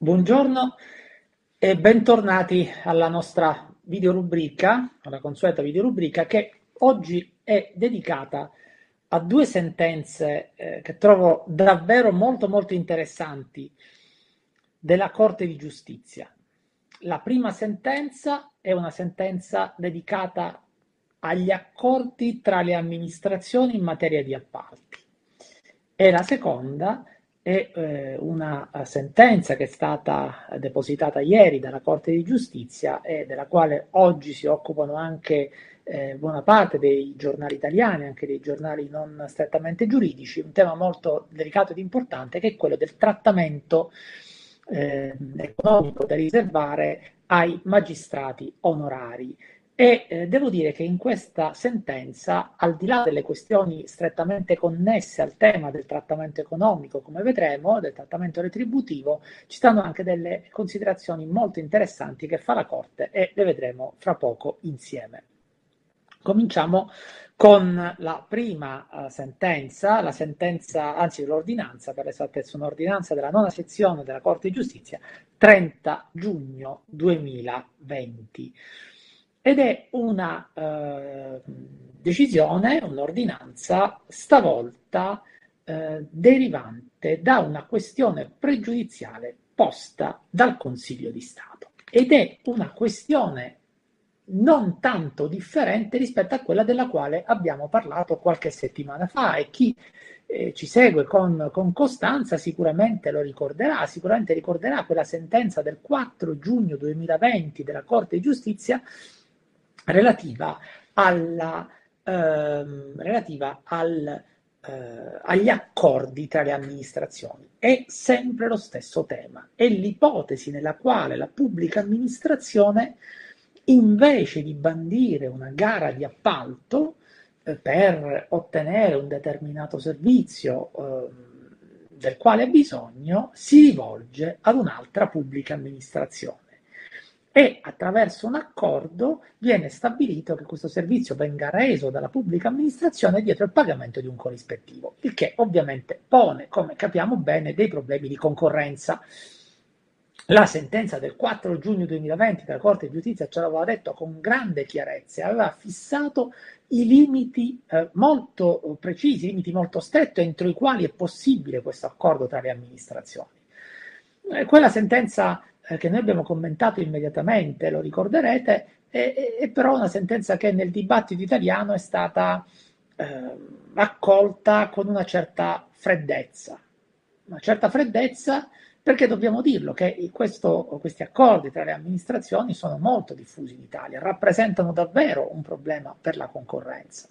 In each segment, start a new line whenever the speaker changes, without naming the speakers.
Buongiorno e bentornati alla nostra videorubrica, alla consueta videorubrica che oggi è dedicata a due sentenze eh, che trovo davvero molto molto interessanti della Corte di Giustizia. La prima sentenza è una sentenza dedicata agli accordi tra le amministrazioni in materia di appalti e la seconda è eh, una sentenza che è stata depositata ieri dalla Corte di Giustizia e della quale oggi si occupano anche eh, buona parte dei giornali italiani, anche dei giornali non strettamente giuridici, un tema molto delicato ed importante che è quello del trattamento eh, economico da riservare ai magistrati onorari. E eh, devo dire che in questa sentenza, al di là delle questioni strettamente connesse al tema del trattamento economico, come vedremo, del trattamento retributivo, ci stanno anche delle considerazioni molto interessanti che fa la Corte e le vedremo fra poco insieme. Cominciamo con la prima uh, sentenza, la sentenza, anzi l'ordinanza, per esattezza, un'ordinanza della nona sezione della Corte di Giustizia, 30 giugno 2020. Ed è una uh, decisione, un'ordinanza, stavolta uh, derivante da una questione pregiudiziale posta dal Consiglio di Stato. Ed è una questione non tanto differente rispetto a quella della quale abbiamo parlato qualche settimana fa e chi eh, ci segue con, con, costanza sicuramente lo ricorderà, sicuramente ricorderà quella sentenza del 4 giugno 2020 della Corte di Giustizia relativa, alla, ehm, relativa al, eh, agli accordi tra le amministrazioni. È sempre lo stesso tema, è l'ipotesi nella quale la pubblica amministrazione invece di bandire una gara di appalto eh, per ottenere un determinato servizio eh, del quale ha bisogno, si rivolge ad un'altra pubblica amministrazione e attraverso un accordo viene stabilito che questo servizio venga reso dalla pubblica amministrazione dietro il pagamento di un corrispettivo, il che ovviamente pone, come capiamo bene, dei problemi di concorrenza la sentenza del 4 giugno 2020 della Corte di Giustizia ce l'aveva detto con grande chiarezza, aveva fissato i limiti eh, molto precisi, i limiti molto stretti entro i quali è possibile questo accordo tra le amministrazioni. Eh, quella sentenza eh, che noi abbiamo commentato immediatamente, lo ricorderete, è, però una sentenza che nel dibattito italiano è stata eh, accolta con una certa freddezza, una certa freddezza perché dobbiamo dirlo che questo, questi accordi tra le amministrazioni sono molto diffusi in Italia, rappresentano davvero un problema per la concorrenza.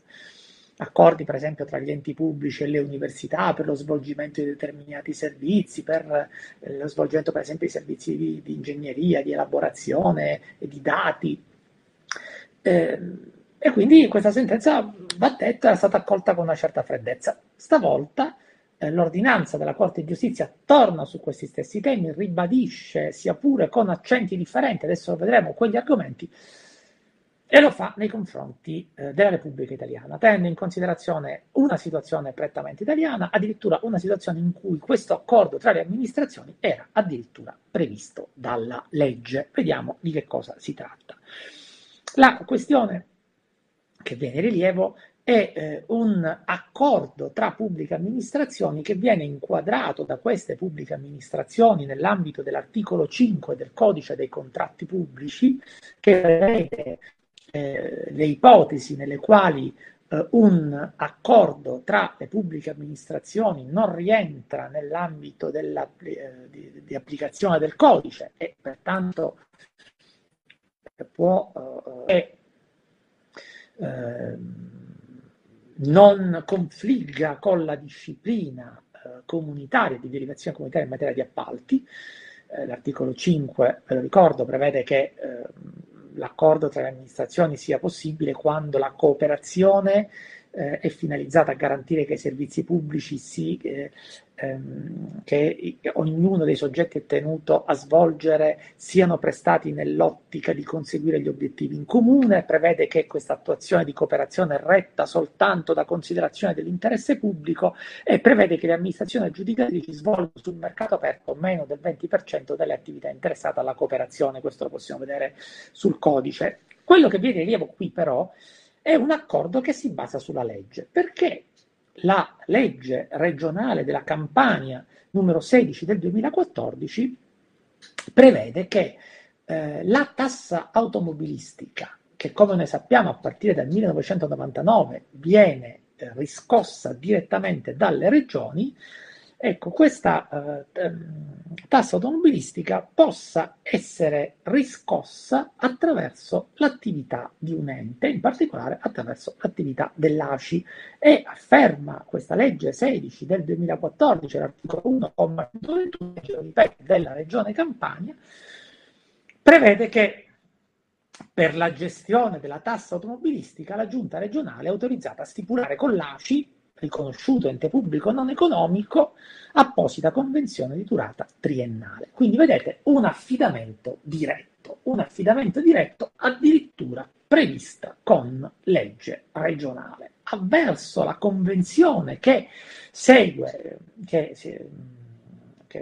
Accordi, per esempio, tra gli enti pubblici e le università per lo svolgimento di determinati servizi, per eh, lo svolgimento, per esempio, di servizi di, di ingegneria, di elaborazione e di dati. Eh, e quindi questa sentenza, va detto, era stata accolta con una certa freddezza. Stavolta eh, l'ordinanza della Corte di Giustizia torna su questi stessi temi, ribadisce, sia pure con accenti differenti, adesso vedremo quegli argomenti, e lo fa nei confronti eh, della Repubblica Italiana, tenendo in considerazione una situazione prettamente italiana, addirittura una situazione in cui questo accordo tra le amministrazioni era addirittura previsto dalla legge. Vediamo di che cosa si tratta. La questione che viene in rilievo è eh, un accordo tra pubbliche amministrazioni che viene inquadrato da queste pubbliche amministrazioni nell'ambito dell'articolo 5 del codice dei contratti pubblici che prevede eh, le ipotesi nelle quali eh, un accordo tra le pubbliche amministrazioni non rientra nell'ambito della, eh, di, di, applicazione del codice e pertanto può eh, ehm, non confligga con la disciplina comunitaria di derivazione comunitaria in materia di appalti. L'articolo 5, ve lo ricordo, prevede che eh, l'accordo tra le amministrazioni sia possibile quando la cooperazione eh, è finalizzata a garantire che i servizi pubblici si, eh, ehm, che ognuno dei soggetti è tenuto a svolgere siano prestati nell'ottica di conseguire gli obiettivi in comune, prevede che questa attuazione di cooperazione è retta soltanto da considerazione dell'interesse pubblico e prevede che le amministrazioni aggiudicatrici svolgano sul mercato aperto meno del 20% delle attività interessate alla cooperazione, questo lo possiamo vedere sul codice. Quello che viene rilievo qui però un accordo che si basa sulla legge, perché la legge regionale della Campania numero 16 del 2014 prevede che eh, la tassa automobilistica, che come noi sappiamo a partire dal 1999 viene eh, riscossa direttamente dalle regioni, ecco, questa eh, ehm, tassa automobilistica possa essere riscossa attraverso l'attività di un ente, in particolare attraverso l'attività dell'ACI. E afferma questa legge 16 del 2014, l'articolo 1,21 della Regione Campania, prevede che per la gestione della tassa automobilistica la giunta regionale è autorizzata a stipulare con l'ACI riconosciuto ente pubblico non economico, apposita convenzione di durata triennale. Quindi vedete un affidamento diretto, un affidamento diretto addirittura prevista con legge regionale, avverso la convenzione che segue, che,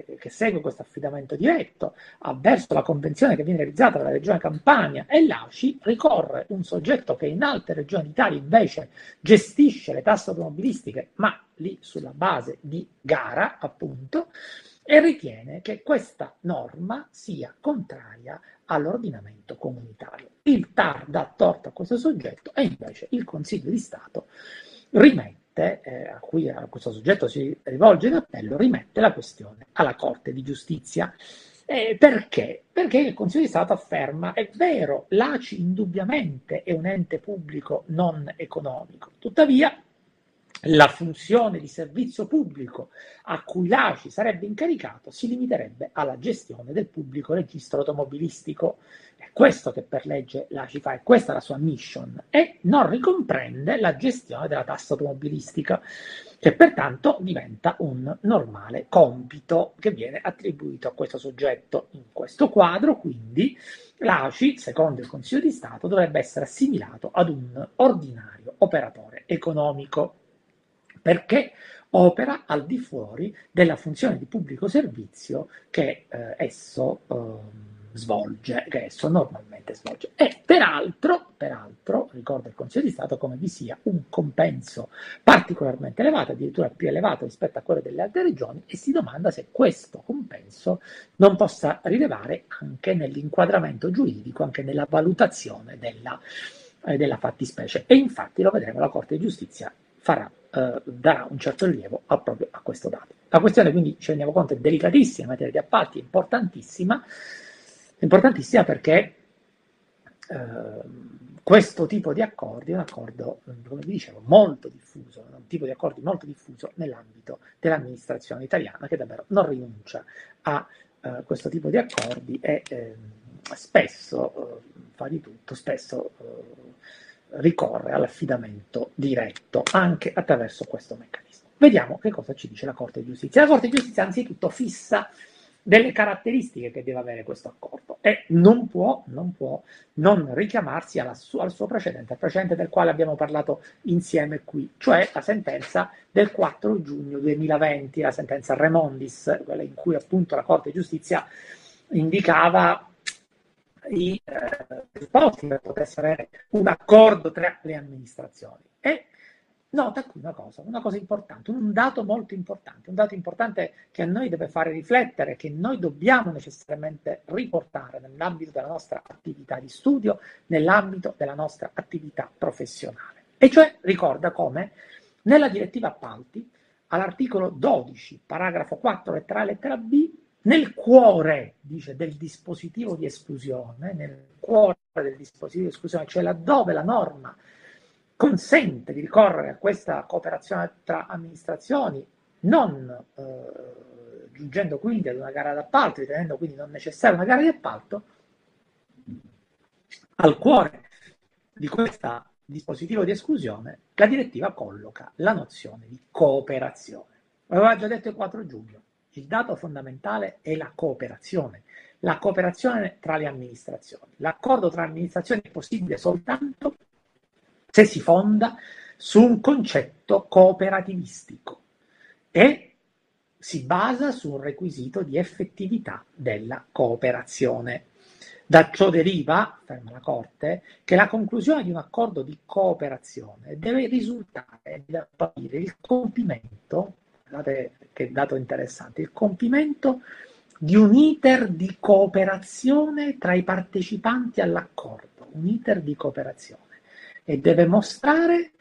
che, che segue questo affidamento diretto avverso la convenzione che viene realizzata dalla Regione Campania e l'ACI, ricorre un soggetto che in altre regioni d'Italia invece gestisce le tasse automobilistiche, ma lì sulla base di gara, appunto, e ritiene che questa norma sia contraria all'ordinamento comunitario. Il TAR dà torto a questo soggetto e invece il Consiglio di Stato rimette rimette, eh, a cui a questo soggetto si rivolge in appello, rimette la questione alla Corte di Giustizia. Eh, perché? Perché il Consiglio di Stato afferma, è vero, l'ACI indubbiamente è un ente pubblico non economico, tuttavia la funzione di servizio pubblico a cui l'ACI sarebbe incaricato si limiterebbe alla gestione del pubblico registro automobilistico. È questo che per legge l'ACI fa, è questa la sua mission e non ricomprende la gestione della tassa automobilistica, che pertanto diventa un normale compito che viene attribuito a questo soggetto. In questo quadro, quindi, l'ACI, secondo il Consiglio di Stato, dovrebbe essere assimilato ad un ordinario operatore economico perché opera al di fuori della funzione di pubblico servizio che eh, esso eh, svolge, che esso normalmente svolge. E peraltro, peraltro, ricorda il Consiglio di Stato come vi sia un compenso particolarmente elevato, addirittura più elevato rispetto a quello delle altre regioni, e si domanda se questo compenso non possa rilevare anche nell'inquadramento giuridico, anche nella valutazione della, eh, della fattispecie. E infatti lo vedremo, la Corte di Giustizia farà eh, darà un certo rilievo a, proprio a questo dato. La questione quindi ci rendiamo conto è delicatissima in materia di appalti, importantissima, importantissima perché eh, questo tipo di accordi è un accordo, come vi dicevo, molto diffuso, un tipo di accordi molto diffuso nell'ambito dell'amministrazione italiana che davvero non rinuncia a eh, questo tipo di accordi e ehm, spesso eh, fa di tutto, spesso eh, ricorre all'affidamento diretto anche attraverso questo meccanismo. Vediamo che cosa ci dice la Corte di Giustizia. La Corte di Giustizia anzitutto fissa delle caratteristiche che deve avere questo accordo e non può non, può non richiamarsi su- al suo precedente, al precedente del quale abbiamo parlato insieme qui, cioè la sentenza del 4 giugno 2020, la sentenza Remondis, quella in cui appunto la Corte di Giustizia indicava i eh, presupposti per poter avere un accordo tra le amministrazioni. E nota qui una cosa, una cosa importante, un dato molto importante, un dato importante che a noi deve fare riflettere, che noi dobbiamo necessariamente riportare nell'ambito della nostra attività di studio, nell'ambito della nostra attività professionale. E cioè ricorda come nella direttiva appalti, all'articolo 12, paragrafo 4, lettera A, lettera B, nel cuore, dice, del dispositivo di esclusione, nel cuore del dispositivo di esclusione, cioè laddove la norma consente di ricorrere a questa cooperazione tra amministrazioni, non eh, giungendo quindi ad una gara d'appalto, ritenendo quindi non necessaria una gara di appalto, al cuore di questa dispositivo di esclusione, la direttiva colloca la nozione di cooperazione. Aveva già detto il 4 giugno, il dato fondamentale è la cooperazione, la cooperazione tra le amministrazioni. L'accordo tra amministrazioni è possibile soltanto se si fonda su un concetto cooperativistico e si basa su un requisito di effettività della cooperazione. Da ciò deriva, ferma la Corte, che la conclusione di un accordo di cooperazione deve risultare il compimento, guardate che dato interessante, il compimento di un iter di cooperazione tra i partecipanti all'accordo, un iter di cooperazione, e deve mostrare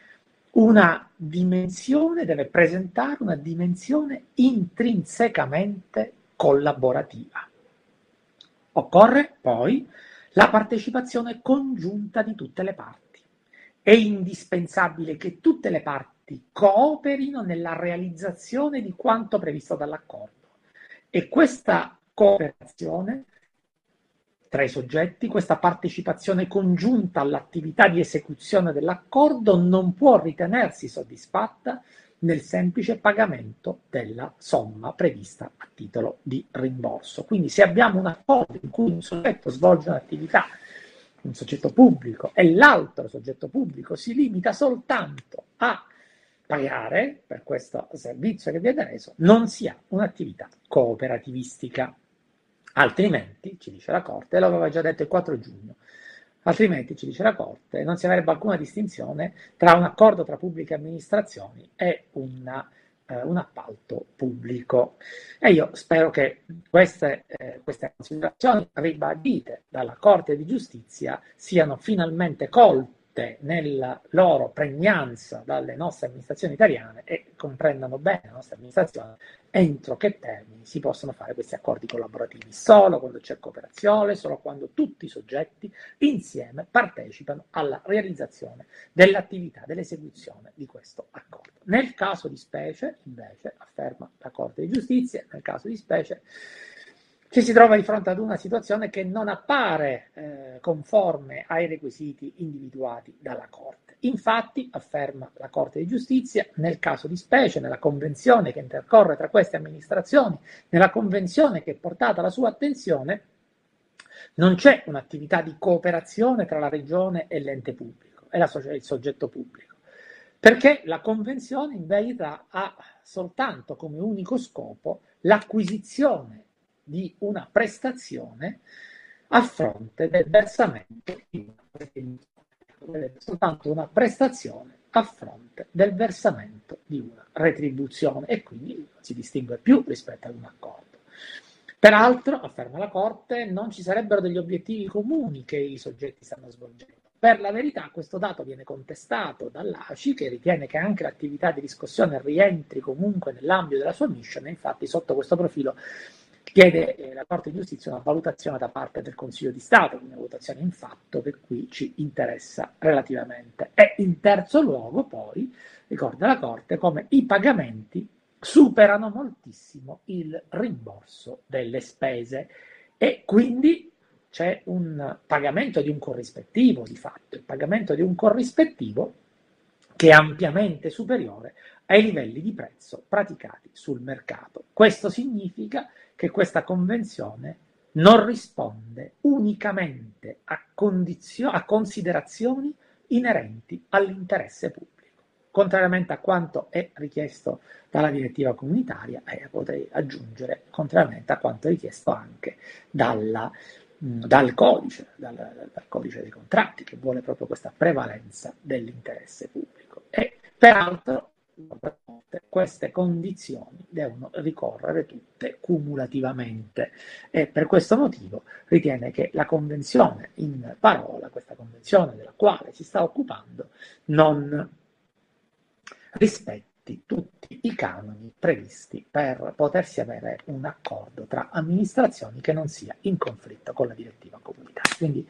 una dimensione, deve presentare una dimensione intrinsecamente collaborativa. Occorre poi la partecipazione congiunta di tutte le parti. È indispensabile che tutte le parti cooperino nella realizzazione di quanto previsto dall'accordo e questa cooperazione tra i soggetti, questa partecipazione congiunta all'attività di esecuzione dell'accordo non può ritenersi soddisfatta nel semplice pagamento della somma prevista a titolo di rimborso. Quindi se abbiamo un accordo in cui un soggetto svolge un'attività, un soggetto pubblico, e l'altro soggetto pubblico si limita soltanto a pagare per questo servizio che viene reso, non si ha un'attività cooperativistica. Altrimenti, ci dice la Corte, lo aveva già detto il 4 giugno, altrimenti, ci dice la Corte, non si avrebbe alcuna distinzione tra un accordo tra pubbliche amministrazioni e una, eh, un appalto pubblico. E io spero che queste, eh, queste considerazioni ribadite dalla Corte di Giustizia siano finalmente colte tutte nella loro pregnanza dalle nostre amministrazioni italiane e comprendano bene la nostra amministrazione entro che termini si possono fare questi accordi collaborativi. Solo quando c'è cooperazione, solo quando tutti i soggetti insieme partecipano alla realizzazione dell'attività, dell'esecuzione di questo accordo. Nel caso di specie, invece, afferma la Corte di Giustizia, nel caso di specie, ci si trova di fronte ad una situazione che non appare eh, conforme ai requisiti individuati dalla Corte. Infatti, afferma la Corte di Giustizia, nel caso di specie, nella convenzione che intercorre tra queste amministrazioni, nella convenzione che è portata alla sua attenzione, non c'è un'attività di cooperazione tra la regione e l'ente pubblico, e il soggetto pubblico, perché la convenzione in verità ha soltanto come unico scopo l'acquisizione di una prestazione a fronte del versamento di una retribuzione. Soltanto una prestazione a fronte del versamento di una retribuzione e quindi non si distingue più rispetto ad un accordo. Peraltro, afferma la Corte, non ci sarebbero degli obiettivi comuni che i soggetti stanno svolgendo. Per la verità questo dato viene contestato dall'ACI che ritiene che anche l'attività di riscossione rientri comunque nell'ambito della sua mission e infatti sotto questo profilo chiede eh, la Corte di Giustizia una valutazione da parte del Consiglio di Stato, una valutazione in fatto che qui ci interessa relativamente. E in terzo luogo poi ricorda la Corte come i pagamenti superano moltissimo il rimborso delle spese e quindi c'è un pagamento di un corrispettivo di fatto, il pagamento di un corrispettivo che è ampiamente superiore ai livelli di prezzo praticati sul mercato. Questo significa che questa convenzione non risponde unicamente a, condizio- a considerazioni inerenti all'interesse pubblico, contrariamente a quanto è richiesto dalla direttiva comunitaria e potrei aggiungere contrariamente a quanto richiesto anche dalla, mh, dal, codice, dal, dal codice dei contratti, che vuole proprio questa prevalenza dell'interesse pubblico. E peraltro queste condizioni devono ricorrere tutte cumulativamente e per questo motivo ritiene che la convenzione in parola, questa convenzione della quale si sta occupando, non rispetti tutti i canoni previsti per potersi avere un accordo tra amministrazioni che non sia in conflitto con la direttiva comunitaria. Quindi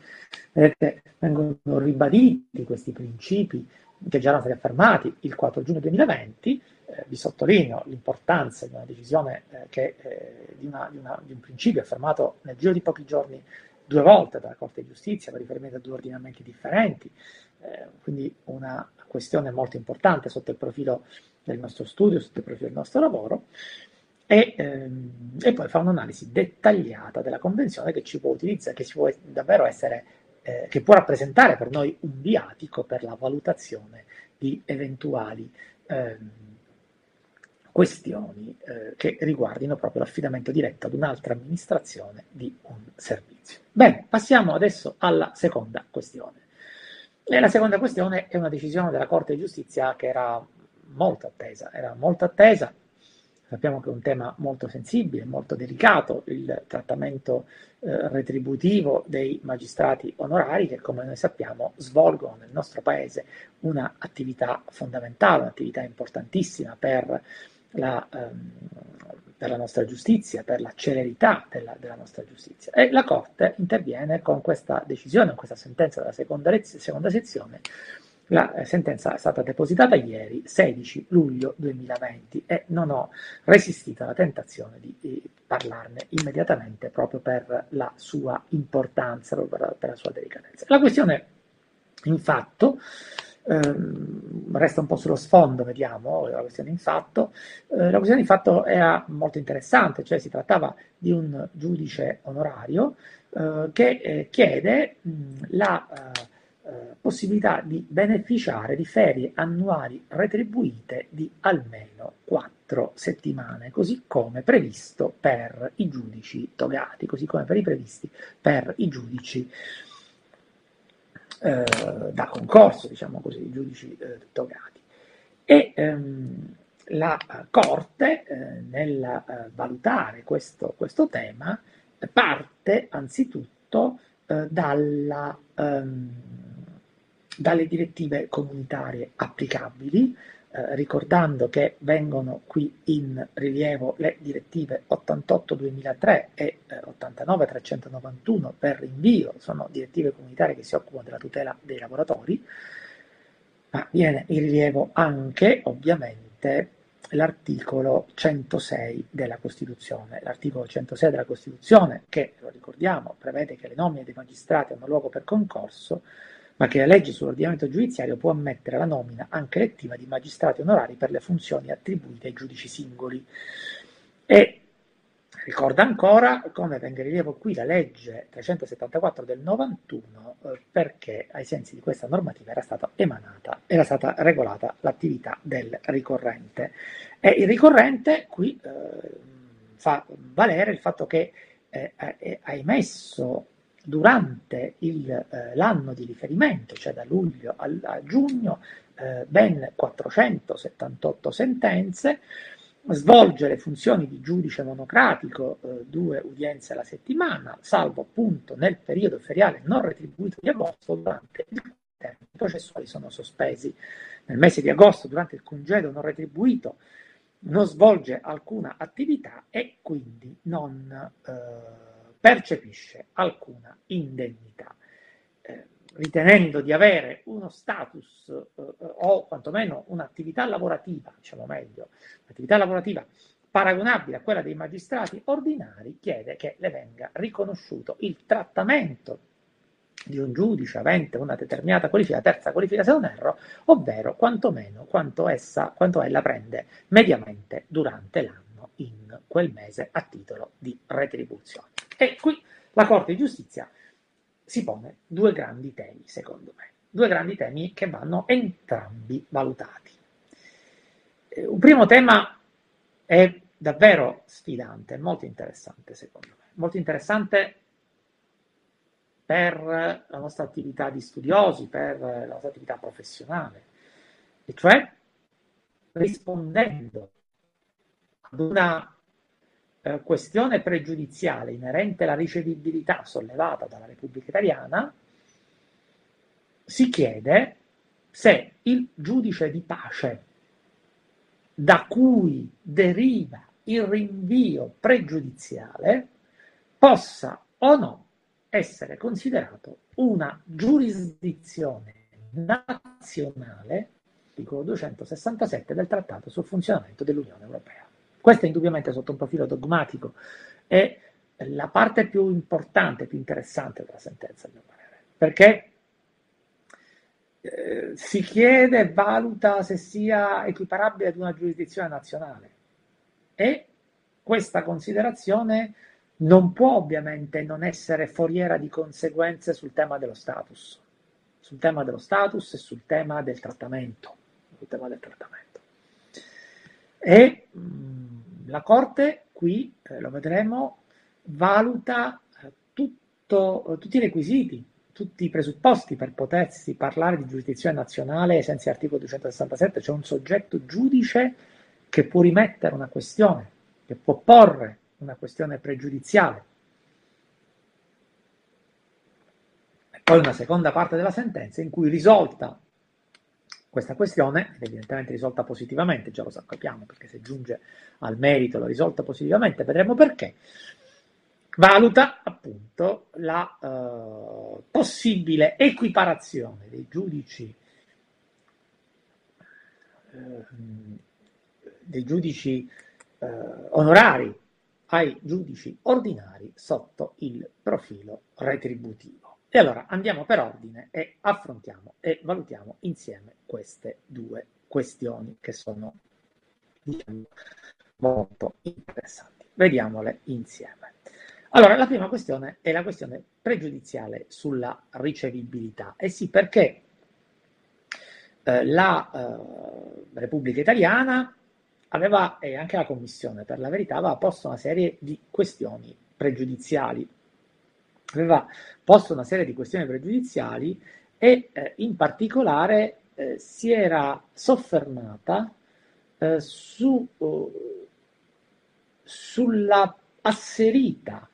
vedete, vengono ribaditi questi principi che già erano stati affermati il 4 giugno 2020, eh, vi sottolineo l'importanza di una decisione eh, che, eh, di, una, di, una, di, un principio affermato nel giro di pochi giorni due volte dalla Corte di Giustizia per riferimento a due ordinamenti differenti, eh, quindi una questione molto importante sotto il profilo del nostro studio, sotto il profilo del nostro lavoro, e, ehm, e poi fa un'analisi dettagliata della Convenzione che ci può utilizzare, che può essere, eh, che può rappresentare per noi un viatico per la valutazione di eventuali ehm, questioni eh, che riguardino proprio l'affidamento diretto ad un'altra amministrazione di un servizio. Bene, passiamo adesso alla seconda questione. E la seconda questione è una decisione della Corte di Giustizia che era molto attesa, era molto attesa, sappiamo che è un tema molto sensibile, molto delicato, il trattamento eh, retributivo dei magistrati onorari che come noi sappiamo svolgono nel nostro paese un'attività fondamentale, un'attività importantissima per la, ehm, per la nostra giustizia, per la celerità della, della, nostra giustizia. E la Corte interviene con questa decisione, con questa sentenza della seconda, seconda sezione. La eh, sentenza è stata depositata ieri, 16 luglio 2020, e non ho resistito alla tentazione di, parlarne immediatamente proprio per la sua importanza, per, la sua delicatezza. La questione, in fatto, Ehm, resta un po' sullo sfondo, vediamo la questione in fatto. Eh, la questione in fatto era molto interessante, cioè si trattava di un giudice onorario eh, che eh, chiede mh, la eh, eh, possibilità di beneficiare di ferie annuali retribuite di almeno quattro settimane, così come previsto per i giudici togati, così come per i previsti per i giudici eh, da concorso, diciamo così, giudici eh, togati. E ehm, la Corte, eh, nel eh, valutare questo, questo, tema, parte anzitutto eh, dalla, ehm, dalle direttive comunitarie applicabili, eh, ricordando che vengono qui in rilievo le direttive 88-2003 e eh, 89-391 per rinvio, sono direttive comunitarie che si occupano della tutela dei lavoratori, ma viene in rilievo anche ovviamente l'articolo 106 della Costituzione. L'articolo 106 della Costituzione, che lo ricordiamo, prevede che le nomine dei magistrati hanno luogo per concorso, ma che la legge sull'ordinamento giudiziario può ammettere la nomina anche elettiva di magistrati onorari per le funzioni attribuite ai giudici singoli. E ricorda ancora come venga in rilievo qui la legge 374 del 91 eh, perché ai sensi di questa normativa era stata emanata, era stata regolata l'attività del ricorrente. E il ricorrente qui eh, fa valere il fatto che eh, emesso durante il, eh, l'anno di riferimento, cioè da luglio a, a giugno, eh, ben 478 sentenze, svolge le funzioni di giudice monocratico, eh, due udienze alla settimana, salvo appunto nel periodo feriale non retribuito di agosto, durante il termini processuali sono sospesi. Nel mese di agosto, durante il congedo non retribuito, non svolge alcuna attività e quindi non eh, percepisce alcuna indennità, eh, ritenendo di avere uno status eh, o quantomeno un'attività lavorativa, diciamo meglio, un'attività lavorativa paragonabile a quella dei magistrati ordinari, chiede che le venga riconosciuto il trattamento di un giudice avente una determinata qualifica, terza qualifica se non erro, ovvero quantomeno quanto, essa, quanto ella prende mediamente durante l'anno in quel mese a titolo di retribuzione. E qui la Corte di Giustizia si pone due grandi temi, secondo me, due grandi temi che vanno entrambi valutati. Eh, un primo tema è davvero sfidante, molto interessante, secondo me, molto interessante per la nostra attività di studiosi, per la nostra attività professionale, e cioè rispondendo ad una eh, questione pregiudiziale inerente alla ricevibilità sollevata dalla Repubblica Italiana, si chiede se il giudice di pace da cui deriva il rinvio pregiudiziale possa o no essere considerato una giurisdizione nazionale, articolo 267 del Trattato sul funzionamento dell'Unione Europea. Questo indubbiamente sotto un profilo dogmatico è la parte più importante, più interessante della sentenza, perché eh, si chiede e valuta se sia equiparabile ad una giurisdizione nazionale e questa considerazione non può ovviamente non essere foriera di conseguenze sul tema dello status, sul tema dello status e sul tema del trattamento. Sul tema del trattamento. E mm, la Corte qui, eh, lo vedremo, valuta eh, tutto, eh, tutti i requisiti, tutti i presupposti per potersi parlare di giurisdizione nazionale ai sensi dell'articolo 267, cioè un soggetto giudice che può rimettere una questione, che può porre una questione pregiudiziale. E poi una seconda parte della sentenza in cui risolta questa questione, evidentemente risolta positivamente, già lo sappiamo perché se giunge al merito l'ha risolta positivamente, vedremo perché, valuta appunto la uh, possibile equiparazione dei giudici, uh, dei giudici uh, onorari ai giudici ordinari sotto il profilo retributivo. E allora andiamo per ordine e affrontiamo e valutiamo insieme queste due questioni che sono diciamo, molto interessanti. Vediamole insieme. Allora, la prima questione è la questione pregiudiziale sulla ricevibilità. E eh sì, perché eh, la eh, Repubblica Italiana aveva, e anche la Commissione per la verità, aveva posto una serie di questioni pregiudiziali aveva posto una serie di questioni pregiudiziali e eh, in particolare eh, si era soffermata eh, su, uh, sulla asserita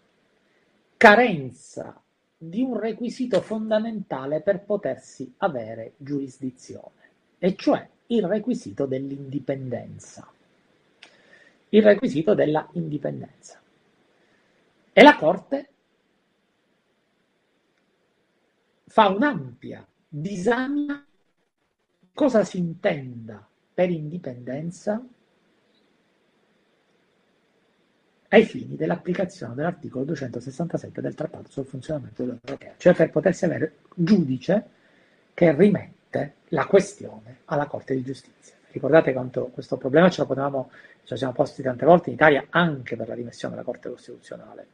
carenza di un requisito fondamentale per potersi avere giurisdizione, e cioè il requisito dell'indipendenza. Il requisito della indipendenza. E la Corte fa un'ampia disamina cosa si intenda per indipendenza ai fini dell'applicazione dell'articolo 267 del Trattato sul funzionamento dell'Unione Europea, cioè per potersi avere giudice che rimette la questione alla Corte di Giustizia. Ricordate quanto questo problema ce lo potevamo, ce lo siamo posti tante volte in Italia anche per la rimessione alla Corte Costituzionale.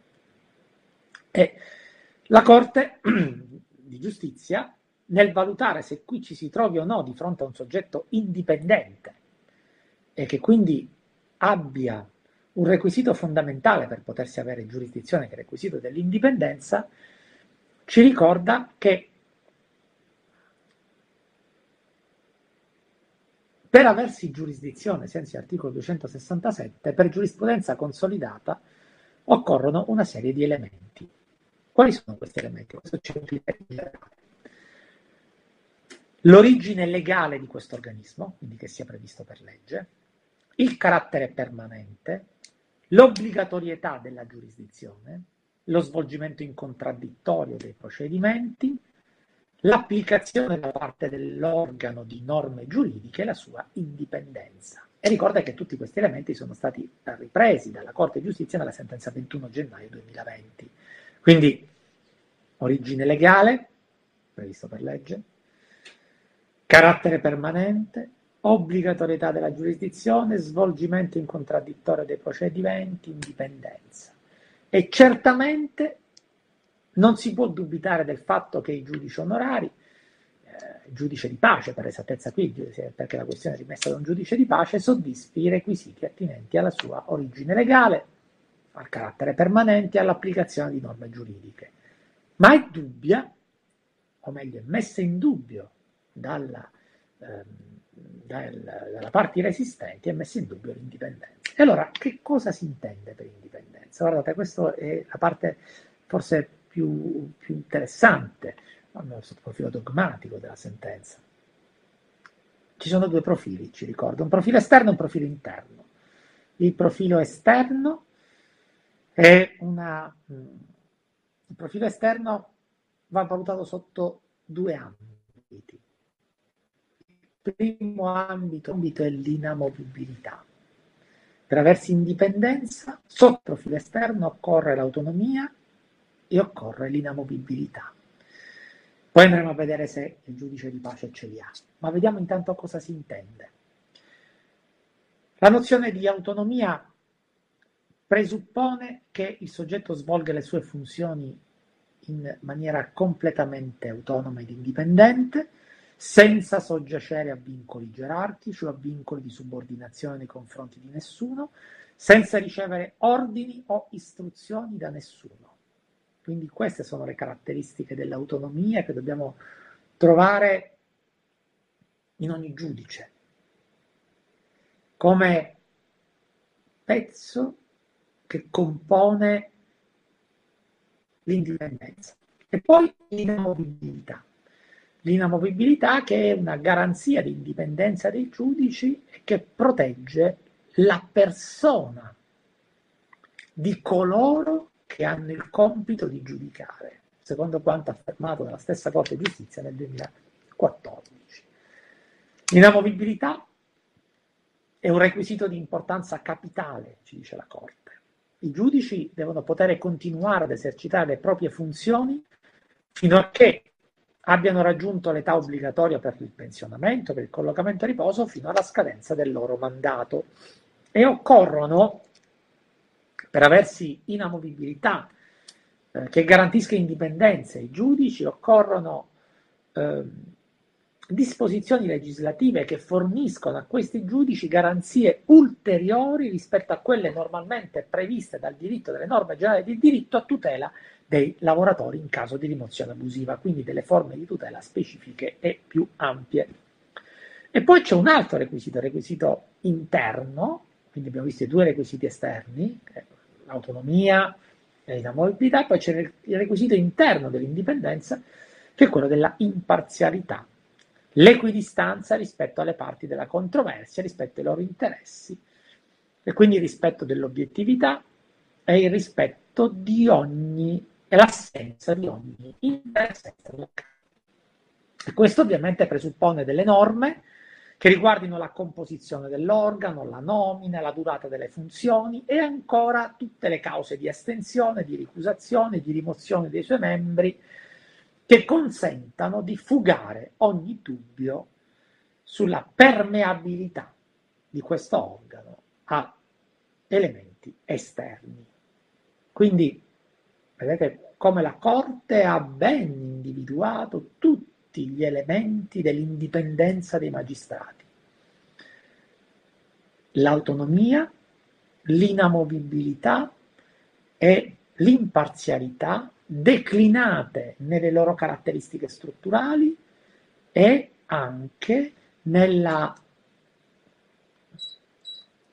E la Corte di giustizia nel valutare se qui ci si trovi o no di fronte a un soggetto indipendente e che quindi abbia un requisito fondamentale per potersi avere giurisdizione, che è il requisito dell'indipendenza, ci ricorda che per aversi giurisdizione, senza articolo 267, per giurisprudenza consolidata occorrono una serie di elementi. Quali sono questi elementi? Questo ci L'origine legale di questo organismo, quindi che sia previsto per legge, il carattere permanente, l'obbligatorietà della giurisdizione, lo svolgimento in contraddittorio dei procedimenti, l'applicazione da parte dell'organo di norme giuridiche e la sua indipendenza. E ricorda che tutti questi elementi sono stati ripresi dalla Corte di Giustizia nella sentenza 21 gennaio 2020. Quindi origine legale, previsto per legge, carattere permanente, obbligatorietà della giurisdizione, svolgimento in contraddittorio dei procedimenti, indipendenza. E certamente non si può dubitare del fatto che i giudici onorari, eh, giudice di pace per esattezza qui, perché la questione è rimessa da un giudice di pace, soddisfi i requisiti attinenti alla sua origine legale, al carattere permanente all'applicazione di norme giuridiche. Ma è dubbia, o meglio, è messa in dubbio dalla, ehm, dalla, dalla parte resistenti, è messa in dubbio l'indipendenza. E allora, che cosa si intende per indipendenza? Guardate, questa è la parte forse più, più interessante, almeno sotto il profilo dogmatico della sentenza. Ci sono due profili, ci ricordo, un profilo esterno e un profilo interno. Il profilo esterno è una, il profilo esterno va valutato sotto due ambiti. Il primo ambito, ambito è l'inamovibilità. Per aversi indipendenza, sotto profilo esterno occorre l'autonomia e occorre l'inamovibilità. Poi andremo a vedere se il giudice di pace ce li ha, ma vediamo intanto cosa si intende. La nozione di autonomia presuppone che il soggetto svolga le sue funzioni in maniera completamente autonoma ed indipendente, senza soggiacere a vincoli gerarchici o a vincoli di subordinazione nei confronti di nessuno, senza ricevere ordini o istruzioni da nessuno. Quindi queste sono le caratteristiche dell'autonomia che dobbiamo trovare in ogni giudice, come pezzo che compone l'indipendenza. E poi l'inamovibilità. L'inamovibilità che è una garanzia di indipendenza dei giudici e che protegge la persona di coloro che hanno il compito di giudicare, secondo quanto affermato dalla stessa Corte di Giustizia nel 2014. L'inamovibilità è un requisito di importanza capitale, ci dice la Corte. I giudici devono poter continuare ad esercitare le proprie funzioni fino a che abbiano raggiunto l'età obbligatoria per il pensionamento, per il collocamento a riposo, fino alla scadenza del loro mandato. E occorrono, per aversi inamovibilità eh, che garantisca indipendenza ai giudici, occorrono eh, disposizioni legislative che forniscono a questi giudici garanzie ulteriori rispetto a quelle normalmente previste dal diritto, delle norme generali di diritto a tutela dei lavoratori in caso di rimozione abusiva, quindi delle forme di tutela specifiche e più ampie. E poi c'è un altro requisito, il requisito interno, quindi abbiamo visto i due requisiti esterni, l'autonomia e l'inamovibilità, poi c'è il requisito interno dell'indipendenza, che è quello della imparzialità l'equidistanza rispetto alle parti della controversia, rispetto ai loro interessi e quindi il rispetto dell'obiettività e il rispetto di ogni e l'assenza di ogni interesse E questo ovviamente presuppone delle norme che riguardino la composizione dell'organo, la nomina, la durata delle funzioni e ancora tutte le cause di estensione, di ricusazione, di rimozione dei suoi membri, che consentano di fugare ogni dubbio sulla permeabilità di questo organo a elementi esterni. Quindi vedete come la Corte ha ben individuato tutti gli elementi dell'indipendenza dei magistrati. L'autonomia, l'inamovibilità e l'imparzialità declinate nelle loro caratteristiche strutturali e anche nella,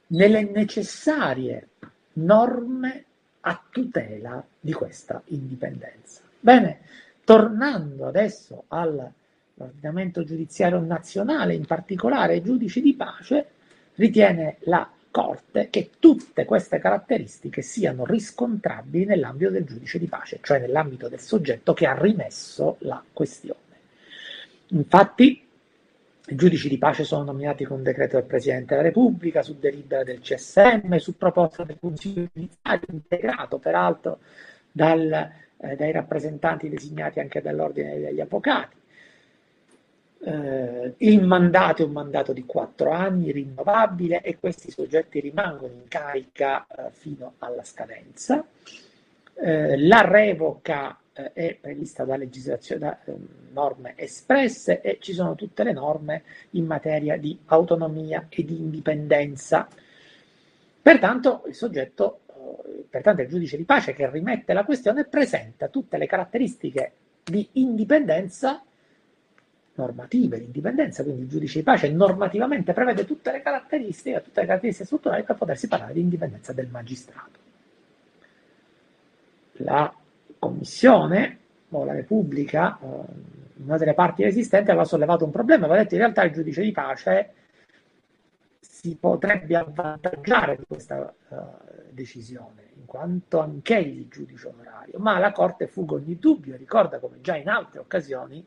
nelle necessarie norme a tutela di questa indipendenza. Bene, tornando adesso all'ordinamento giudiziario nazionale, in particolare ai giudici di pace, ritiene la Corte che tutte queste caratteristiche siano riscontrabili nell'ambito del giudice di pace, cioè nell'ambito del soggetto che ha rimesso la questione. Infatti, i giudici di pace sono nominati con decreto del Presidente della Repubblica, su delibera del CSM, su proposta del Consiglio giudiziario, integrato peraltro dal, eh, dai rappresentanti designati anche dall'Ordine degli Avvocati. Eh, il mandato è un mandato di quattro anni, rinnovabile, e questi soggetti rimangono in carica eh, fino alla scadenza. Eh, la revoca eh, è prevista da, da ehm, norme espresse e ci sono tutte le norme in materia di autonomia e di indipendenza. Pertanto il soggetto, eh, pertanto il giudice di pace che rimette la questione presenta tutte le caratteristiche di indipendenza normative di indipendenza, quindi il giudice di pace normativamente prevede tutte le caratteristiche, tutte le caratteristiche strutturali per potersi parlare di indipendenza del magistrato. La Commissione o la Repubblica, una delle parti resistenti, aveva sollevato un problema, aveva detto in realtà il giudice di pace si potrebbe avvantaggiare di questa uh, decisione, in quanto anch'egli giudice onorario, ma la Corte fugge ogni dubbio, ricorda come già in altre occasioni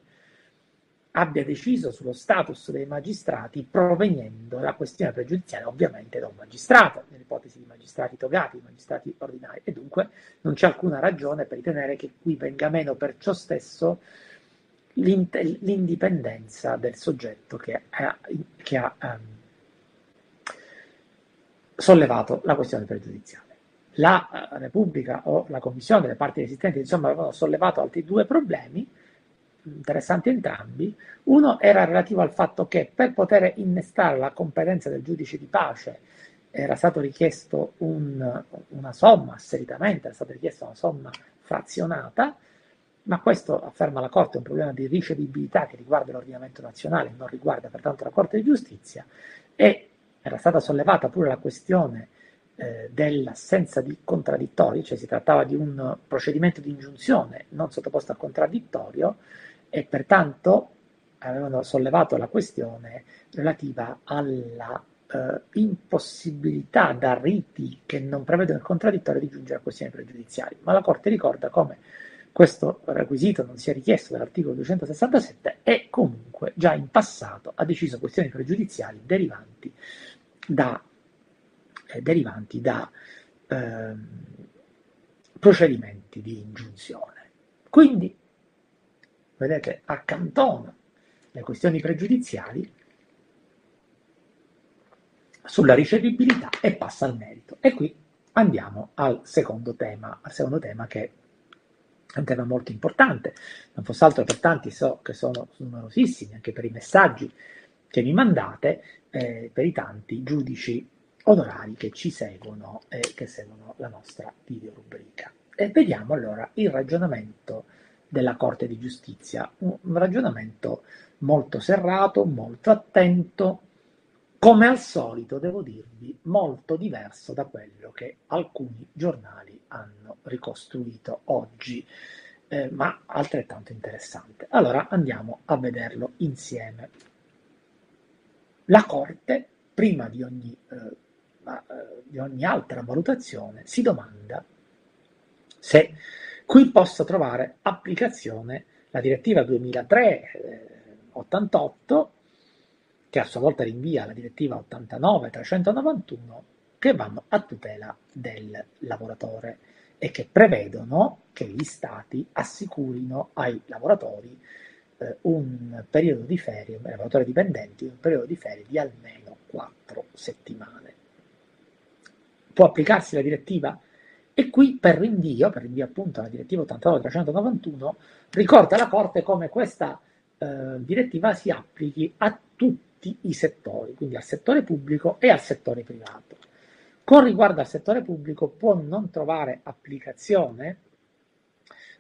abbia deciso sullo status dei magistrati provenendo la questione pregiudiziale ovviamente da un magistrato, nell'ipotesi di magistrati togati, magistrati ordinari, e dunque non c'è alcuna ragione per ritenere che qui venga meno per ciò stesso l'indipendenza del soggetto che ha, che ha um, sollevato la questione pregiudiziale. La uh, Repubblica o la Commissione delle parti resistenti insomma avevano sollevato altri due problemi interessanti entrambi. Uno era relativo al fatto che per poter innestare la competenza del giudice di pace era stato richiesto un, una somma, solitamente era stata richiesta una somma frazionata, ma questo, afferma la Corte, è un problema di ricevibilità che riguarda l'ordinamento nazionale, non riguarda pertanto la Corte di giustizia, e era stata sollevata pure la questione eh, dell'assenza di contraddittori, cioè si trattava di un procedimento di ingiunzione non sottoposto a contraddittorio, e pertanto avevano sollevato la questione relativa alla eh, impossibilità da riti che non prevedono il contraddittorio di giungere a questioni pregiudiziali. Ma la Corte ricorda come questo requisito non sia richiesto dall'articolo 267 e comunque già in passato ha deciso questioni pregiudiziali derivanti da, eh, derivanti da eh, procedimenti di ingiunzione. Quindi vedete, accantona le questioni pregiudiziali sulla ricevibilità e passa al merito. E qui andiamo al secondo tema, al secondo tema che è un tema molto importante, non fosse altro per tanti so che sono numerosissimi, anche per i messaggi che mi mandate, eh, per i tanti giudici onorari che ci seguono e che seguono la nostra videorubrica. E vediamo allora il ragionamento della Corte di Giustizia. Un ragionamento molto serrato, molto attento, come al solito, devo dirvi, molto diverso da quello che alcuni giornali hanno ricostruito oggi, eh, ma altrettanto interessante. Allora andiamo a vederlo insieme. La Corte, prima di ogni, eh, eh di ogni altra valutazione, si domanda se Qui posso trovare applicazione la direttiva 2003-88, che a sua volta rinvia alla direttiva 89-391, che vanno a tutela del lavoratore e che prevedono che gli stati assicurino ai lavoratori eh, un periodo di ferie, ai lavoratori dipendenti, un periodo di ferie di almeno 4 settimane. Può applicarsi la direttiva e qui per rinvio, per rinvio appunto alla direttiva 89-391, ricorda la Corte come questa eh, direttiva si applichi a tutti i settori, quindi al settore pubblico e al settore privato. Con riguardo al settore pubblico può non trovare applicazione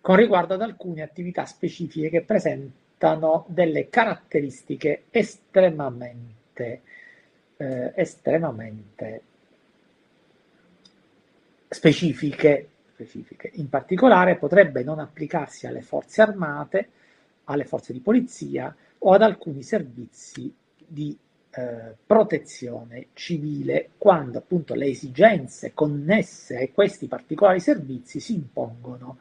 con riguardo ad alcune attività specifiche che presentano delle caratteristiche estremamente, eh, estremamente specifiche, specifiche. In particolare potrebbe non applicarsi alle forze armate, alle forze di polizia o ad alcuni servizi di eh, protezione civile quando appunto le esigenze connesse a questi particolari servizi si impongono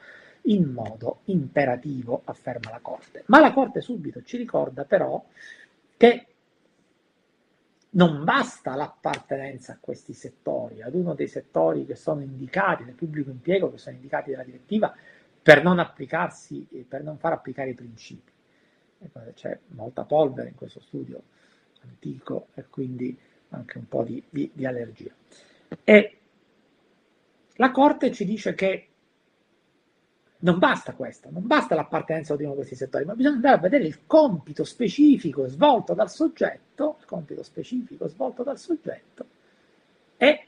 in modo imperativo, afferma la Corte. Ma la Corte subito ci ricorda però che non basta l'appartenenza a questi settori, ad uno dei settori che sono indicati nel pubblico impiego, che sono indicati dalla direttiva, per non applicarsi, per non far applicare i principi. C'è molta polvere in questo studio antico e quindi anche un po' di, di, di allergia. E la Corte ci dice che non basta questo, non basta l'appartenenza di uno di questi settori, ma bisogna andare a vedere il compito specifico svolto dal soggetto, il compito specifico svolto dal soggetto e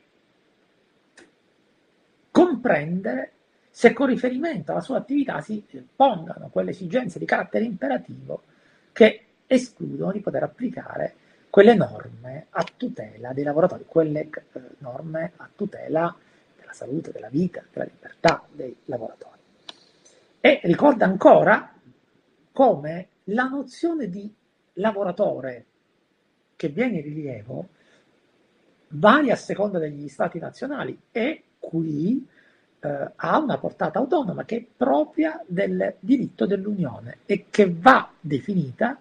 comprendere se con riferimento alla sua attività si pongano quelle esigenze di carattere imperativo che escludono di poter applicare quelle norme a tutela dei lavoratori, quelle eh, norme a tutela della salute, della vita, della libertà dei lavoratori. E ricorda ancora come la nozione di lavoratore che viene in rilievo varia a seconda degli stati nazionali e qui eh, ha una portata autonoma che è propria del diritto dell'Unione e che va definita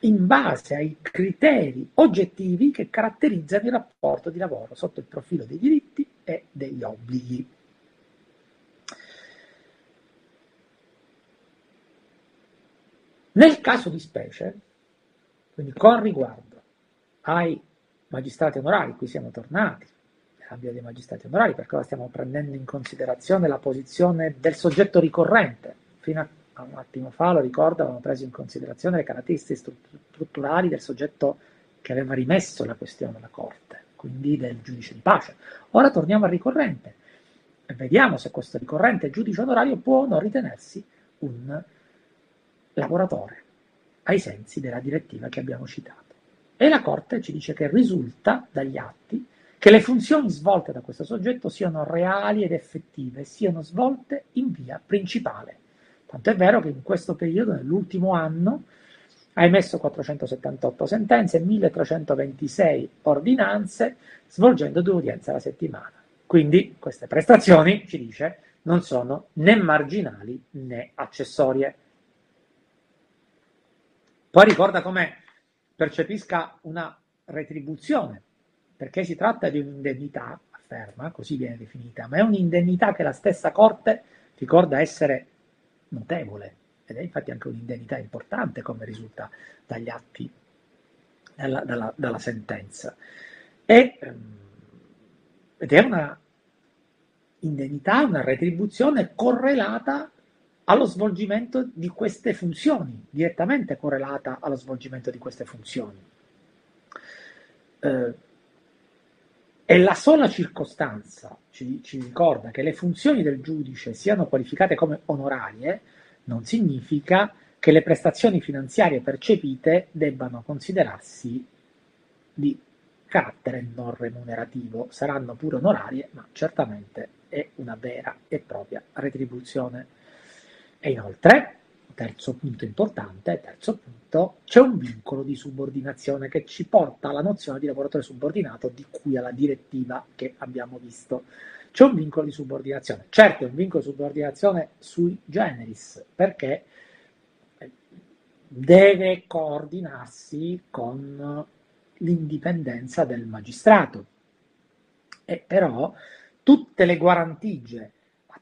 in base ai criteri oggettivi che caratterizzano il rapporto di lavoro sotto il profilo dei diritti e degli obblighi. Nel caso di specie, quindi con riguardo ai magistrati onorari, qui siamo tornati nell'ambito dei magistrati onorari, perché ora stiamo prendendo in considerazione la posizione del soggetto ricorrente. Fino a un attimo fa, lo ricordo, avevamo preso in considerazione le caratteristiche strutturali del soggetto che aveva rimesso la questione alla Corte, quindi del giudice di pace. Ora torniamo al ricorrente e vediamo se questo ricorrente giudice onorario può o non ritenersi un lavoratore ai sensi della direttiva che abbiamo citato. E la Corte ci dice che risulta dagli atti che le funzioni svolte da questo soggetto siano reali ed effettive, siano svolte in via principale. Tanto è vero che in questo periodo, nell'ultimo anno, ha emesso 478 sentenze e 1326 ordinanze, svolgendo due udienze alla settimana. Quindi queste prestazioni, ci dice, non sono né marginali né accessorie. Poi ricorda come percepisca una retribuzione, perché si tratta di un'indennità, afferma, così viene definita, ma è un'indennità che la stessa Corte ricorda essere notevole, ed è infatti anche un'indennità importante come risulta dagli atti dalla, dalla, dalla sentenza. E, ehm, ed è una indennità, una retribuzione correlata allo svolgimento di queste funzioni, direttamente correlata allo svolgimento di queste funzioni. Eh, e la sola circostanza ci, ci, ricorda che le funzioni del giudice siano qualificate come onorarie, non significa che le prestazioni finanziarie percepite debbano considerarsi di carattere non remunerativo. Saranno pure onorarie, ma certamente è una vera e propria retribuzione e inoltre, terzo punto importante, terzo punto, c'è un vincolo di subordinazione che ci porta alla nozione di lavoratore subordinato di cui alla direttiva che abbiamo visto. C'è un vincolo di subordinazione. Certo, è un vincolo di subordinazione sui generis, perché deve coordinarsi con l'indipendenza del magistrato. E però tutte le guarantigie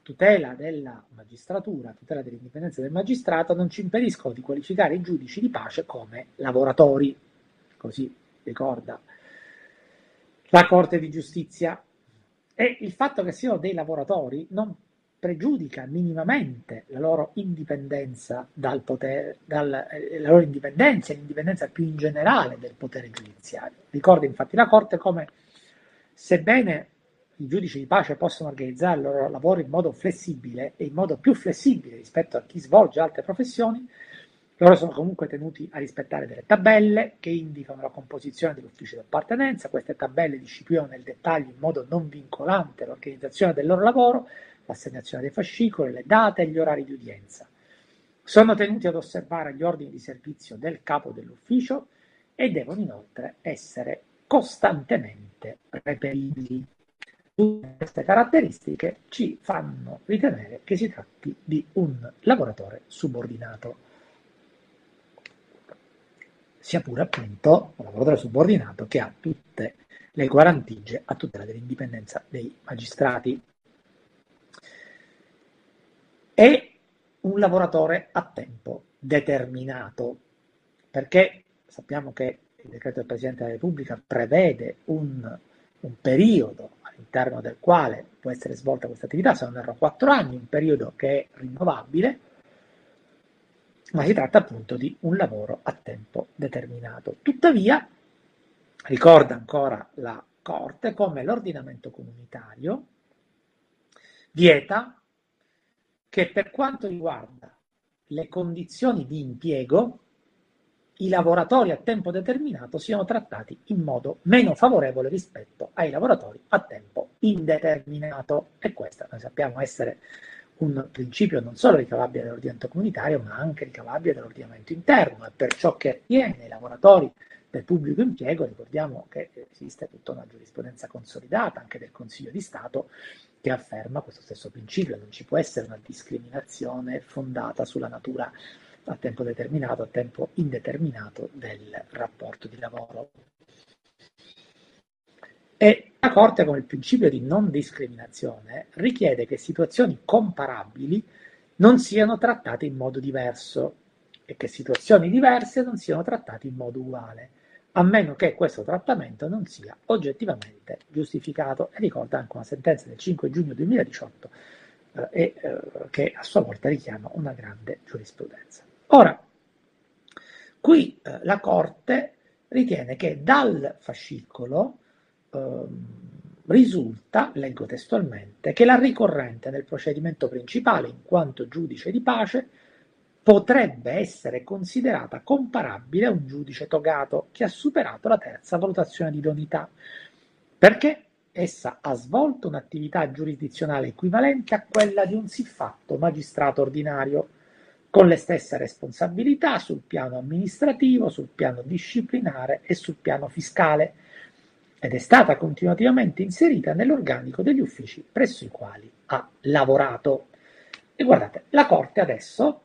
tutela della magistratura, tutela dell'indipendenza del magistrato, non ci impediscono di qualificare i giudici di pace come lavoratori, così ricorda la Corte di Giustizia. E il fatto che siano dei lavoratori non pregiudica minimamente la loro indipendenza dal potere, dal, eh, la loro indipendenza e l'indipendenza più in generale del potere giudiziario. Ricorda infatti la Corte come, sebbene i giudici di pace possono organizzare il loro lavoro in modo flessibile e in modo più flessibile rispetto a chi svolge altre professioni, loro sono comunque tenuti a rispettare delle tabelle che indicano la composizione dell'ufficio di appartenenza, queste tabelle disciplinano nel dettaglio in modo non vincolante l'organizzazione del loro lavoro, l'assegnazione dei fascicoli, le date e gli orari di udienza. Sono tenuti ad osservare gli ordini di servizio del capo dell'ufficio e devono inoltre essere costantemente reperibili Tutte queste caratteristiche ci fanno ritenere che si tratti di un lavoratore subordinato, sia pure appunto un lavoratore subordinato che ha tutte le guarentigie a tutela dell'indipendenza dei magistrati. È un lavoratore a tempo determinato, perché sappiamo che il decreto del Presidente della Repubblica prevede un, un periodo all'interno del quale può essere svolta questa attività, se non erro 4 anni, un periodo che è rinnovabile, ma si tratta appunto di un lavoro a tempo determinato. Tuttavia, ricorda ancora la Corte come l'ordinamento comunitario vieta che per quanto riguarda le condizioni di impiego, i lavoratori a tempo determinato siano trattati in modo meno favorevole rispetto ai lavoratori a tempo indeterminato. E questo noi sappiamo essere un principio non solo ricavabile dall'ordinamento comunitario, ma anche ricavabile dall'ordinamento interno. E per ciò che attiene ai lavoratori del pubblico impiego, ricordiamo che esiste tutta una giurisprudenza consolidata anche del Consiglio di Stato che afferma questo stesso principio, non ci può essere una discriminazione fondata sulla natura a tempo determinato, a tempo indeterminato del rapporto di lavoro. E la Corte, con il principio di non discriminazione, richiede che situazioni comparabili non siano trattate in modo diverso e che situazioni diverse non siano trattate in modo uguale, a meno che questo trattamento non sia oggettivamente giustificato. E ricorda anche una sentenza del 5 giugno 2018 eh, eh, che a sua volta richiama una grande giurisprudenza. Ora, qui eh, la Corte ritiene che dal fascicolo ehm, risulta, leggo testualmente, che la ricorrente nel procedimento principale, in quanto giudice di pace, potrebbe essere considerata comparabile a un giudice togato che ha superato la terza valutazione di idoneità, perché essa ha svolto un'attività giurisdizionale equivalente a quella di un siffatto magistrato ordinario, con le stesse responsabilità sul piano amministrativo, sul piano disciplinare e sul piano fiscale, ed è stata continuativamente inserita nell'organico degli uffici presso i quali ha lavorato. E guardate, la Corte adesso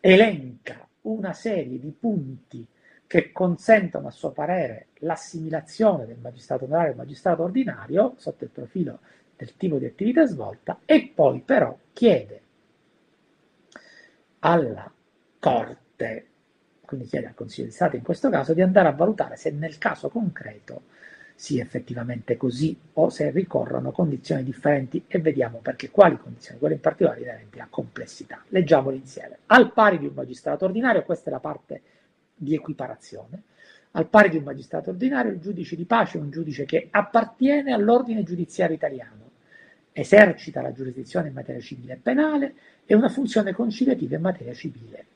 elenca una serie di punti che consentono a suo parere l'assimilazione del magistrato onorario al magistrato ordinario sotto il profilo del tipo di attività svolta e poi però chiede alla Corte, quindi chiede al Consiglio di Stato in questo caso, di andare a valutare se nel caso concreto sia effettivamente così o se ricorrono condizioni differenti e vediamo perché quali condizioni, quelle in particolare inerenti alla complessità. Leggiamoli insieme. Al pari di un magistrato ordinario, questa è la parte di equiparazione, al pari di un magistrato ordinario, il giudice di pace è un giudice che appartiene all'ordine giudiziario italiano, esercita la giurisdizione in materia civile e penale e una funzione conciliativa in materia civile.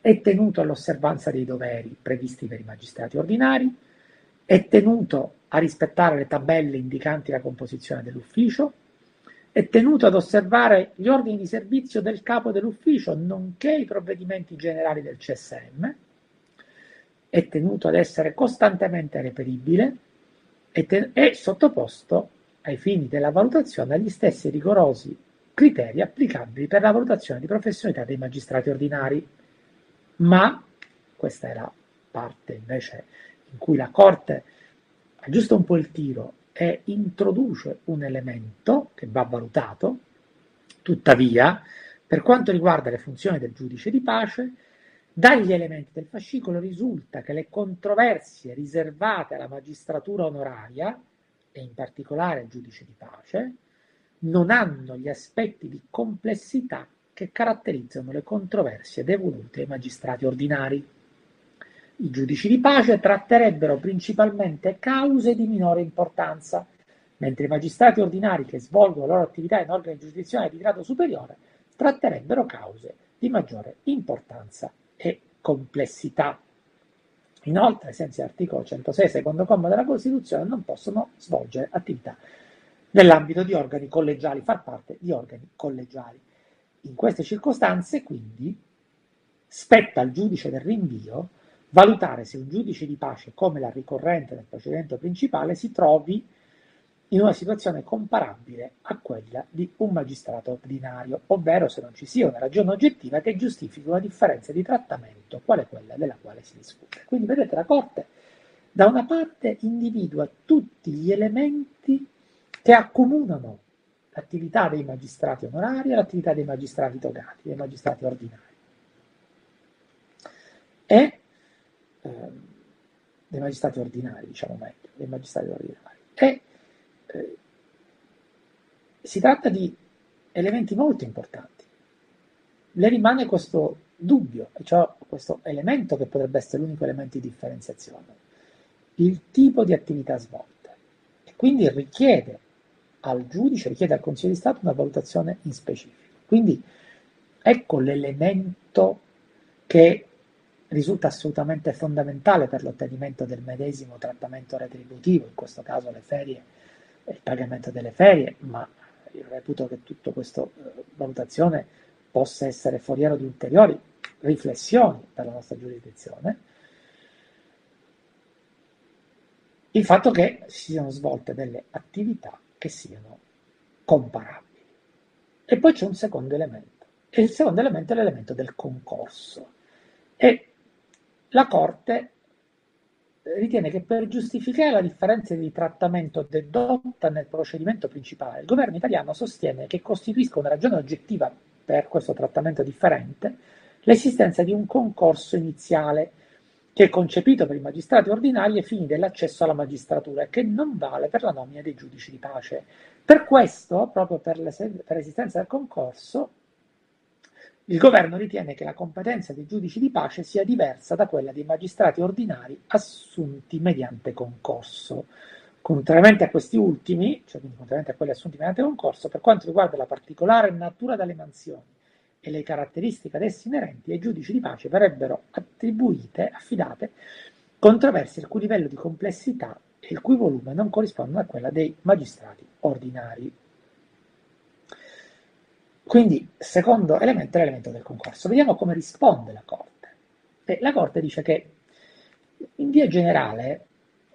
È tenuto all'osservanza dei doveri previsti per i magistrati ordinari, è tenuto a rispettare le tabelle indicanti la composizione dell'ufficio, è tenuto ad osservare gli ordini di servizio del capo dell'ufficio, nonché i provvedimenti generali del CSM, è tenuto ad essere costantemente reperibile e, te- è sottoposto ai fini della valutazione agli stessi rigorosi criteri applicabili per la valutazione di professionalità dei magistrati ordinari. Ma, questa è la parte invece in cui la Corte aggiusta un po' il tiro e introduce un elemento che va valutato, tuttavia, per quanto riguarda le funzioni del giudice di pace, dagli elementi del fascicolo risulta che le controversie riservate alla magistratura onoraria, e in particolare al giudice di pace, non hanno gli aspetti di complessità che caratterizzano le controversie devolute ai magistrati ordinari. I giudici di pace tratterebbero principalmente cause di minore importanza, mentre i magistrati ordinari che svolgono la loro attività in organi giurisdizionali di grado superiore tratterebbero cause di maggiore importanza e complessità. Inoltre, ai sensi dell'articolo 106, secondo comma della Costituzione, non possono svolgere attività nell'ambito di organi collegiali, far parte di organi collegiali. In queste circostanze, quindi, spetta al giudice del rinvio valutare se un giudice di pace come la ricorrente nel procedimento principale si trovi in una situazione comparabile a quella di un magistrato ordinario, ovvero se non ci sia una ragione oggettiva che giustifichi una differenza di trattamento, quale quella della quale si discute. Quindi vedete la Corte da una parte individua tutti gli elementi che accomunano l'attività dei magistrati onorari e l'attività dei magistrati togati, dei magistrati ordinari. E Ehm, dei magistrati ordinari, diciamo meglio, dei magistrati ordinari. E si tratta di elementi molto importanti. Le rimane questo dubbio, cioè questo elemento che potrebbe essere l'unico elemento di differenziazione, il tipo di attività svolte. E quindi richiede al giudice, richiede al Consiglio di Stato una valutazione in specifico. Quindi ecco l'elemento che risulta assolutamente fondamentale per l'ottenimento del medesimo trattamento retributivo, in questo caso le ferie il pagamento delle ferie, ma io reputo che tutta questa eh, valutazione possa essere foriero di ulteriori riflessioni per la nostra giurisdizione. Il fatto che si siano svolte delle attività che siano comparabili. E poi c'è un secondo elemento, e il secondo elemento è l'elemento del concorso E la Corte ritiene che per giustificare la differenza di trattamento dedotta nel procedimento principale, il governo italiano sostiene che costituisca una ragione oggettiva per questo trattamento differente l'esistenza di un concorso iniziale che è concepito per i magistrati ordinari ai fini dell'accesso alla magistratura e che non vale per la nomina dei giudici di pace. Per questo, proprio per l'esistenza del concorso, il governo ritiene che la competenza dei giudici di pace sia diversa da quella dei magistrati ordinari assunti mediante concorso. Contrariamente a questi ultimi, cioè quindi contrariamente a quelli assunti mediante concorso, per quanto riguarda la particolare natura delle mansioni e le caratteristiche ad essi inerenti, ai giudici di pace verrebbero attribuite, affidate, controversie il cui livello di complessità e il cui volume non corrispondono a quella dei magistrati ordinari. Quindi, secondo elemento è l'elemento del concorso. Vediamo come risponde la Corte. E la Corte dice che, in via generale,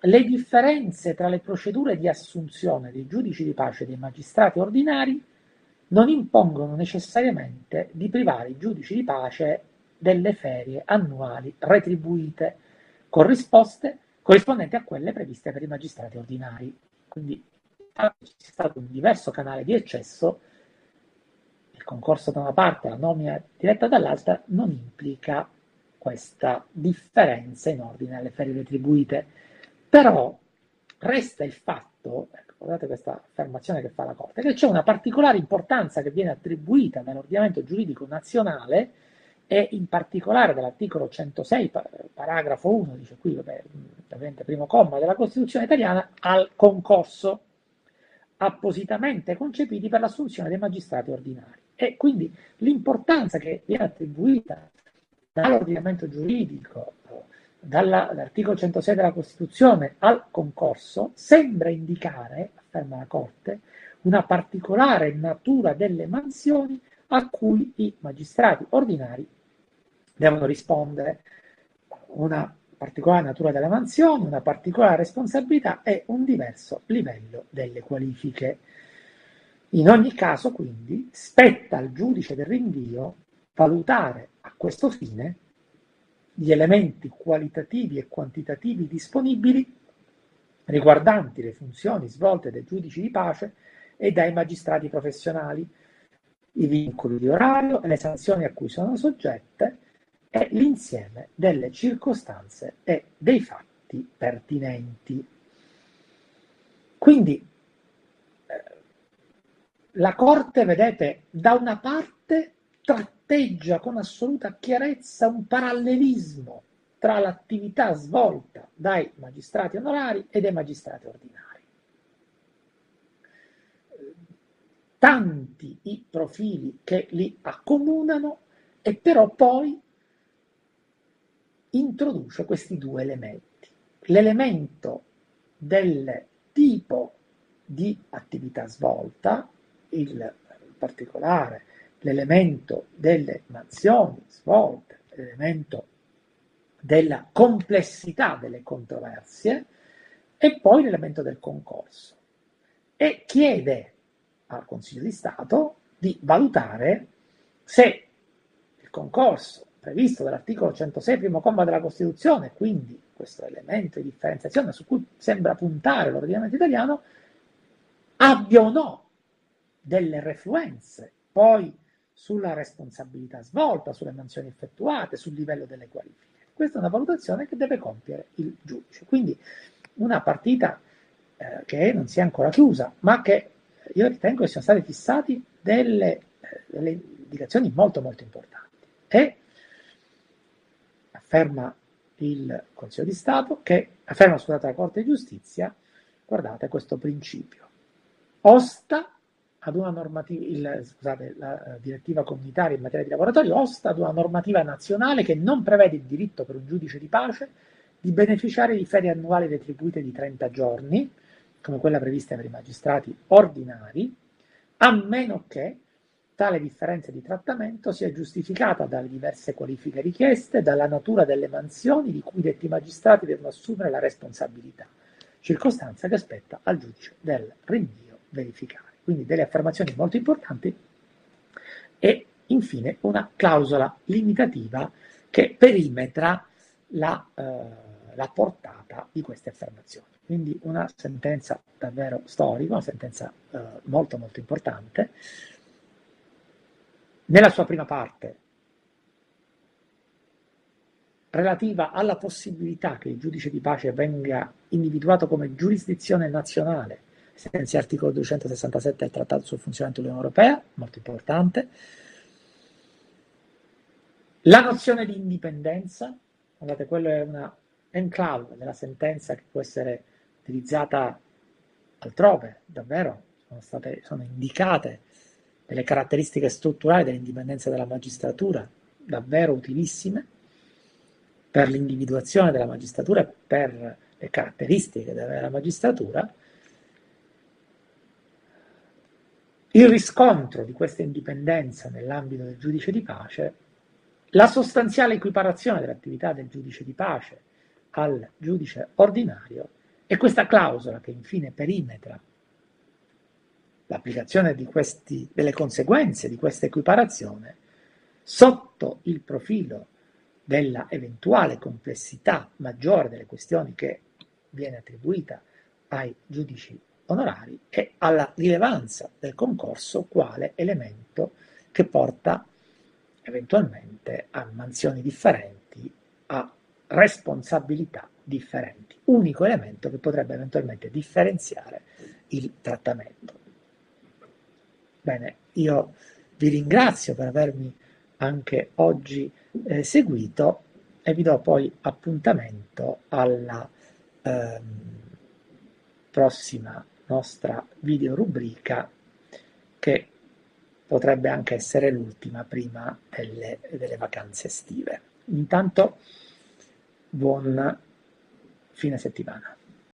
le differenze tra le procedure di assunzione dei giudici di pace e dei magistrati ordinari non impongono necessariamente di privare i giudici di pace delle ferie annuali retribuite corrispondenti a quelle previste per i magistrati ordinari. Quindi c'è stato un diverso canale di accesso concorso da una parte e la nomina diretta dall'altra non implica questa differenza in ordine alle ferie retribuite. Però resta il fatto, ecco, guardate questa affermazione che fa la Corte, che c'è una particolare importanza che viene attribuita dall'ordinamento giuridico nazionale e in particolare dall'articolo 106, paragrafo 1, dice qui, vabbè, ovviamente primo comma della Costituzione italiana, al concorso appositamente concepiti per l'assunzione dei magistrati ordinari. E quindi l'importanza che viene attribuita dall'ordinamento giuridico, dall'articolo 106 della Costituzione al concorso, sembra indicare, afferma la Corte, una particolare natura delle mansioni a cui i magistrati ordinari devono rispondere. Una particolare natura delle mansioni, una particolare responsabilità e un diverso livello delle qualifiche. In ogni caso, quindi, spetta al giudice del rinvio valutare a questo fine gli elementi qualitativi e quantitativi disponibili riguardanti le funzioni svolte dai giudici di pace e dai magistrati professionali, i vincoli di orario e le sanzioni a cui sono soggette e l'insieme delle circostanze e dei fatti pertinenti. Quindi la Corte, vedete, da una parte tratteggia con assoluta chiarezza un parallelismo tra l'attività svolta dai magistrati onorari e dai magistrati ordinari. Tanti i profili che li accomunano e però poi introduce questi due elementi. L'elemento del tipo di attività svolta il, particolare l'elemento delle mansioni svolte, l'elemento della complessità delle controversie e poi l'elemento del concorso. E chiede al Consiglio di Stato di valutare se il concorso previsto dall'articolo 106 primo comma della Costituzione, quindi questo elemento di differenziazione su cui sembra puntare l'ordinamento italiano, abbia o no delle refluenze, poi sulla responsabilità svolta, sulle mansioni effettuate, sul livello delle qualifiche. Questa è una valutazione che deve compiere il giudice. Quindi una partita eh, che non si è ancora chiusa, ma che io ritengo che siano state fissate delle, eh, delle indicazioni molto molto importanti. E afferma il Consiglio di Stato che, afferma scusate la Corte di Giustizia, guardate questo principio. Osta ad una normativa, il, scusate, la eh, direttiva comunitaria in materia di laboratorio osta ad una normativa nazionale che non prevede il diritto per un giudice di pace di beneficiare di ferie annuali retribuite di 30 giorni, come quella prevista per i magistrati ordinari, a meno che tale differenza di trattamento sia giustificata dalle diverse qualifiche richieste, dalla natura delle mansioni di cui detti magistrati devono assumere la responsabilità, circostanza che spetta al giudice del rinvio verificare quindi delle affermazioni molto importanti, e infine una clausola limitativa che perimetra la, eh, la portata di queste affermazioni. Quindi una sentenza davvero storica, una sentenza eh, molto molto importante. Nella sua prima parte, relativa alla possibilità che il giudice di pace venga individuato come giurisdizione nazionale, senza articolo 267 del Trattato sul funzionamento dell'Unione Europea, molto importante, la nozione di indipendenza, guardate, quello è una enclave della sentenza che può essere utilizzata altrove, davvero, sono, state, sono indicate delle caratteristiche strutturali dell'indipendenza della magistratura, davvero utilissime per l'individuazione della magistratura e per le caratteristiche della magistratura, il riscontro di questa indipendenza nell'ambito del giudice di pace la sostanziale equiparazione dell'attività del giudice di pace al giudice ordinario e questa clausola che infine perimetra l'applicazione questi, delle conseguenze di questa equiparazione sotto il profilo della eventuale complessità maggiore delle questioni che viene attribuita ai giudici onorari e alla rilevanza del concorso quale elemento che porta eventualmente a mansioni differenti, a responsabilità differenti, unico elemento che potrebbe eventualmente differenziare il trattamento. Bene, io vi ringrazio per avermi anche oggi eh, seguito e vi do poi appuntamento alla ehm, prossima nostra video rubrica che potrebbe anche essere l'ultima prima delle, delle vacanze estive. Intanto buon fine settimana.